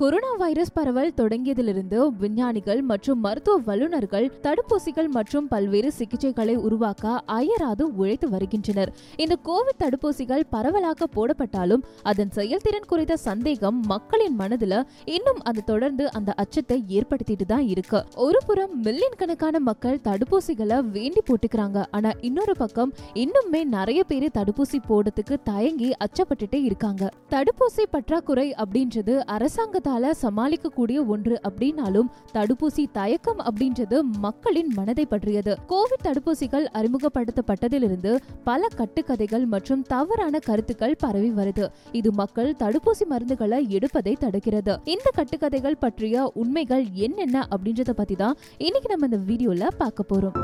Corona virus பரவல் தொடங்கியதிலிருந்து விஞ்ஞானிகள் மற்றும் மருத்துவ வல்லுநர்கள் தடுப்பூசிகள் மற்றும் பல்வேறு சிகிச்சைகளை உருவாக்க அயராது உழைத்து வருகின்றனர். இந்த கோவிட் தடுப்பூசிகள் பரவலாக போடப்பட்டாலும் அதன் செயல்திறன் குறித்த சந்தேகம் மக்களின் மனதுல இன்னும் அது தொடர்ந்து அந்த அச்சத்தை ஏற்படுத்திட்டு தான் இருக்கு. ஒரு புறம் மில்லியன் கணக்கான மக்கள் தடுப்பூசிகளை வேண்டி போட்டுக்கிறாங்க. ஆனா இன்னொரு பக்கம் இன்னுமே நிறைய பேர் தடுப்பூசி போடுறதுக்கு தயங்கி அச்சப்பட்டுட்டே இருக்காங்க. தடுப்பூசி பற்றாக்குறை அப்படின்றது அரசாங்க அரசாங்கத்தால சமாளிக்கக்கூடிய ஒன்று அப்படின்னாலும் தடுப்பூசி தயக்கம் அப்படின்றது மக்களின் மனதை பற்றியது. கோவிட் தடுப்பூசிகள் அறிமுகப்படுத்தப்பட்டதிலிருந்து பல கட்டுக்கதைகள் மற்றும் தவறான கருத்துக்கள் பரவி வருது. இது மக்கள் தடுப்பூசி மருந்துகளை எடுப்பதை தடுக்கிறது. இந்த கட்டுக்கதைகள் பற்றிய உண்மைகள் என்னென்ன அப்படின்றத பத்தி தான் இன்னைக்கு நம்ம இந்த வீடியோல பார்க்க போறோம்.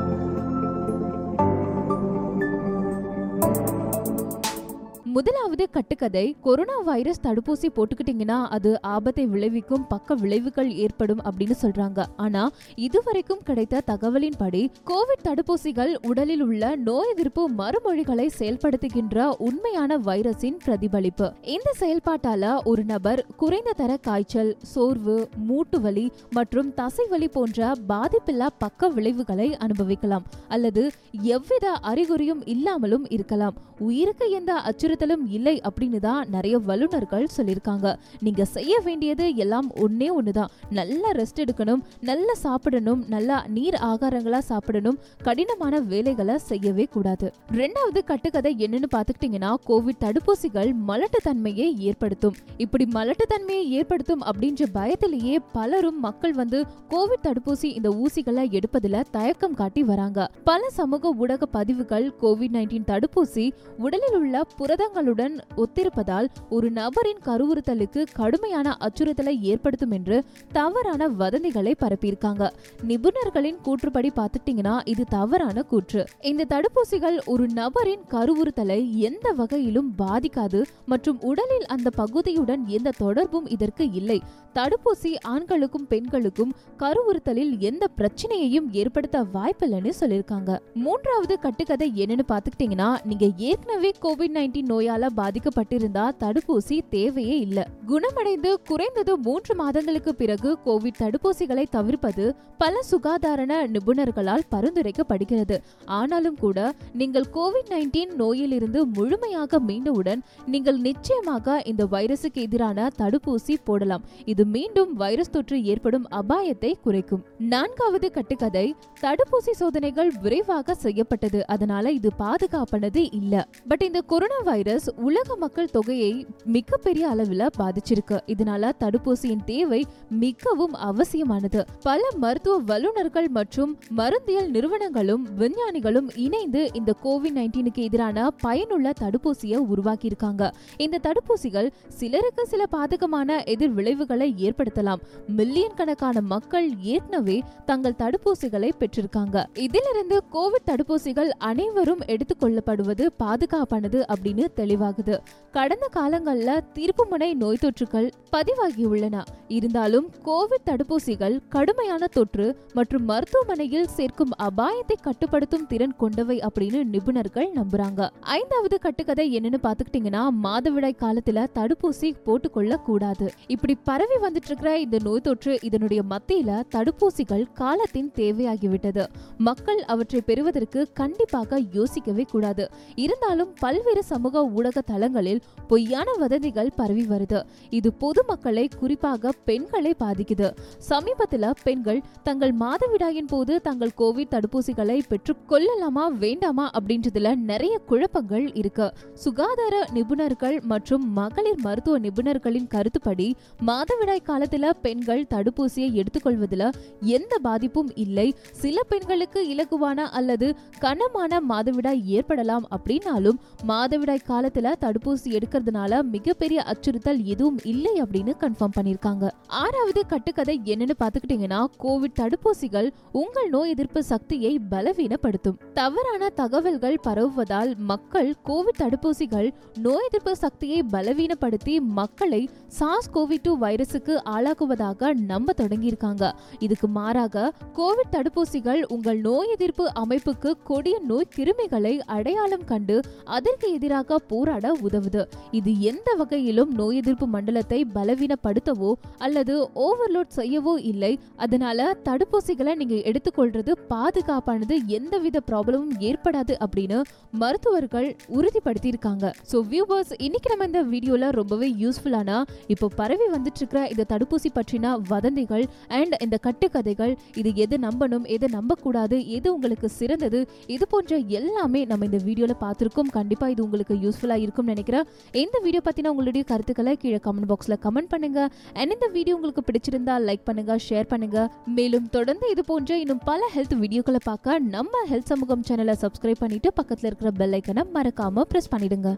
முதலாவது கட்டுக்கதை கொரோனா வைரஸ் தடுப்பூசி போட்டுக்கிட்டீங்கன்னா அது ஆபத்தை விளைவிக்கும் பக்க விளைவுகள் ஏற்படும் அப்படின்னு சொல்றாங்க. ஆனா இதுவரைக்கும் கிடைத்த தகவலின்படி கோவிட் தடுப்பூசிகள் உடலில் உள்ள நோய் எதிர்ப்பு மறுமொழிகளை செயல்படுத்துகின்ற உண்மையான வைரஸின் பிரதிபலிப்பு. இந்த செயல்பாட்டால ஒரு நபர் குறைந்த தர காய்ச்சல் சோர்வு மூட்டு வலி மற்றும் தசைவலி போன்ற பாதிப்பில்லா பக்க விளைவுகளை அனுபவிக்கலாம். அல்லது எவ்வித அறிகுறியும் இல்லாமலும் இருக்கலாம். உயிருக்கு எந்த அச்சுறுத்தலும் இல்லை அப்படின்னு தான் நிறைய வல்லுநர்கள் சொல்லியிருக்காங்க. நீங்க செய்ய வேண்டியது எல்லாம் ஒன்னே ஒண்ணுதான். நல்லா ரெஸ்ட் எடுக்கணும் நல்லா சாப்பிடணும் நல்லா நீர் ஆகாரங்களா சாப்பிடணும் கடினமான வேலைகளை செய்யவே கூடாது. ரெண்டாவது கட்டுக்கதை என்னன்னு பாத்துக்கிட்டீங்கன்னா கோவிட் தடுப்பூசிகள் மலட்டுத்தன்மையை ஏற்படுத்தும். இப்படி மலட்டுத்தன்மையை ஏற்படுத்தும் அப்படின்ற பயத்திலேயே பலரும் மக்கள் வந்து கோவிட் தடுப்பூசி இந்த ஊசிகளை எடுப்பதுல தயக்கம் காட்டி வராங்க. பல சமூக ஊடக பதிவுகள் கோவிட் நைன்டீன் தடுப்பூசி உடலில் உள்ள புரத புரதங்களுடன் ஒத்திருப்பதால் ஒரு நபரின் கருவுறுத்தலுக்கு கடுமையான அச்சுறுத்தலை ஏற்படுத்தும் என்று தவறான வதந்திகளை பரப்பியிருக்காங்க. நிபுணர்களின் கூற்றுப்படி பார்த்துட்டீங்கன்னா இது தவறான கூற்று. இந்த தடுப்பூசிகள் ஒரு நபரின் கருவுறுத்தலை எந்த வகையிலும் பாதிக்காது மற்றும் உடலில் அந்த பகுதியுடன் எந்த தொடர்பும் இதற்கு இல்லை. தடுப்பூசி ஆண்களுக்கும் பெண்களுக்கும் கருவுறுத்தலில் எந்த பிரச்சனையையும் ஏற்படுத்த வாய்ப்பில்லைன்னு சொல்லியிருக்காங்க. மூன்றாவது கட்டுக்கதை என்னன்னு பாத்துக்கிட்டீங்கன்னா நீங்க ஏற்கனவே கோவிட் நைன்டீன் நோயால பாதிக்கப்பட்டிருந்தா தடுப்பூசி தேவையே இல்ல. குணமடைந்து குறைந்தது மூன்று மாதங்களுக்கு பிறகு கோவிட் தடுப்பூசிகளை தவிர்ப்பது பல சுகாதாரண நிபுணர்களால் பரிந்துரைக்கப்படுகிறது. ஆனாலும் கூட நீங்கள் கோவிட் நைன்டீன் நோயிலிருந்து முழுமையாக மீண்டவுடன் நீங்கள் நிச்சயமாக இந்த வைரசுக்கு எதிரான தடுப்பூசி போடலாம். இது மீண்டும் வைரஸ் தொற்று ஏற்படும் அபாயத்தை குறைக்கும். நான்காவது கட்டுக்கதை தடுப்பூசி சோதனைகள் விரைவாக செய்யப்பட்டது. அதனால இது பாதுகாப்பானது இல்ல. பட் இந்த கொரோனா வைரஸ் உலக மக்கள் தொகையை மிகப்பெரிய அளவுல பாதிச்சிருக்கு. இதனால தடுப்பூசியின் தேவை மிகவும் அவசியமானது. பல மருத்துவ வல்லுநர்கள் மற்றும் மருந்தியல் நிறுவனங்களும் விஞ்ஞானிகளும் இணைந்து இந்த கோவிட் நைன்டீனுக்கு எதிரான பயனுள்ள தடுப்பூசியை உருவாக்கியிருக்காங்க. இந்த தடுப்பூசிகள் சிலருக்கு சில பாதகமான எதிர் விளைவுகளை ஏற்படுத்தலாம். மில்லியன் கணக்கான மக்கள் ஏற்கனவே தங்கள் தடுப்பூசிகளை பெற்றிருக்காங்க. இதிலிருந்து கோவிட் தடுப்பூசிகள் அனைவரும் எடுத்துக்கொள்ளப்படுவது பாதுகாப்பானது அப்படின்னு தெளிவாகுது. கடந்த காலங்களில் திருப்புமுனை நோய் தொற்றுகள் பதிவாகியுள்ளன. இருந்தாலும் கோவிட் தடுப்பூசிகள் கடுமையான தொற்று மற்றும் மருத்துவமனையில் சேர்க்கும் அபாயத்தை கட்டுப்படுத்தும் திறன் கொண்டவை அப்படின்னு நிபுணர்கள் நம்புறாங்க. ஐந்தாவது கட்டுக்கதை என்னன்னு பாத்துக்கிட்டீங்கன்னா மாதவிடாய் காலத்துல தடுப்பூசி போட்டுக்கொள்ள கூடாது இப்படி பரவி வந்துட்டு இருக்கிற இந்த நோய் தொற்று இதனுடைய மத்தியில தடுப்பூசிகள் காலத்தின் தேவையாகிவிட்டது. மக்கள் அவற்றை பெறுவதற்கு கண்டிப்பாக யோசிக்கவே கூடாது. இருந்தாலும் பல்வேறு சமூக ஊடக தளங்களில் பொய்யான வதந்திகள் பரவி வருது. இது பொதுமக்களை குறிப்பாக பெண்களை பாதிக்குது. சமீபத்துல பெண்கள் தங்கள் மாதவிடாயின் போது தங்கள் கோவிட் தடுப்பூசிகளை பெற்று கொள்ளலாமா வேண்டாமா அப்படின்றதுல நிறைய குழப்பங்கள் இருக்கு. சுகாதார நிபுணர்கள் மற்றும் மகளிர் மருத்துவ நிபுணர்களின் கருத்துப்படி மாதவிடாய் காலத்துல பெண்கள் தடுப்பூசியை எடுத்துக்கொள்வதில் எந்த பாதிப்பும் இல்லை. சில பெண்களுக்கு இலகுவான அல்லது கனமான மாதவிடாய் ஏற்படலாம் அப்படின்னாலும் மாதவிடாய் காலத்துல தடுப்பூசி எடுக்கிறதுனால மிகப்பெரிய அச்சுறுத்தல் எதுவும் இல்லை அப்படின்னு கன்ஃபார்ம் பண்ணிருக்காங்க ஆறாவது கட்டுக்கதை என்னன்னு பாத்துக்கிட்டீங்கன்னா கோவிட் தடுப்பூசிகள் உங்கள் நோய் எதிர்ப்பு சக்தியை பலவீனப்படுத்தும். தவறான தகவல்கள் பரவுவதால் மக்கள் கோவிட் தடுப்பூசிகள் நோய் எதிர்ப்பு சக்தியை பலவீனப்படுத்தி மக்களை சாஸ் கோவிட் டூ வைரஸுக்கு ஆளாக்குவதாக நம்ப தொடங்கியிருக்காங்க. இதுக்கு மாறாக கோவிட் தடுப்பூசிகள் உங்கள் நோய் எதிர்ப்பு அமைப்புக்கு கொடிய நோய் கிருமிகளை அடையாளம் கண்டு அதற்கு எதிராக போராட உதவுது. இது எந்த வகையிலும் நோய் எதிர்ப்பு மண்டலத்தை பலவீனப்படுத்தவோ அல்லது ஓவர்லோட் செய்யவோ இல்லை. அதனால தடுப்பூசிகளை நீங்க எடுத்துக்கொள்றது பாதுகாப்பானது எந்தவித ப்ராப்ளமும் ஏற்படாது அப்படின்னு மருத்துவர்கள் உறுதிப்படுத்தியிருக்காங்க. ஸோ வியூவர்ஸ் இன்னைக்கு நம்ம இந்த வீடியோல ரொம்பவே யூஸ்ஃபுல்லானா இப்போ பரவி வந்துட்டு இருக்கிற இந்த தடுப்பூசி பற்றின வதந்திகள் அண்ட் இந்த கட்டுக்கதைகள் இது எது நம்பணும் எது நம்பக்கூடாது எது உங்களுக்கு சிறந்தது இது போன்ற எல்லாமே நம்ம இந்த வீடியோல பார்த்துருக்கோம். கண்டிப்பா இது உங்களுக்கு யூஸ்ஃபுல்லாக இருக்கும்னு நினைக்கிறேன். இந்த வீடியோ பற்றின உங்களுடைய கருத்துக்களை கீழே கமெண்ட் பாக்ஸ்ல கமெண்ட் பண்ணுங்க. அண்ட் இந்த வீடியோ உங்களுக்கு பிடிச்சிருந்தா லைக் பண்ணுங்க ஷேர் பண்ணுங்க. மேலும் தொடர்ந்து இது போன்ற இன்னும் பல ஹெல்த் வீடியோக்களை பார்க்க நம்ம ஹெல்த் சமூகம் சேனலை சப்ஸ்கிரைப் பண்ணிட்டு பக்கத்துல இருக்கிற பெல் ஐக்கனை மறக்காம பிரஸ் பண்ணிடுங்க.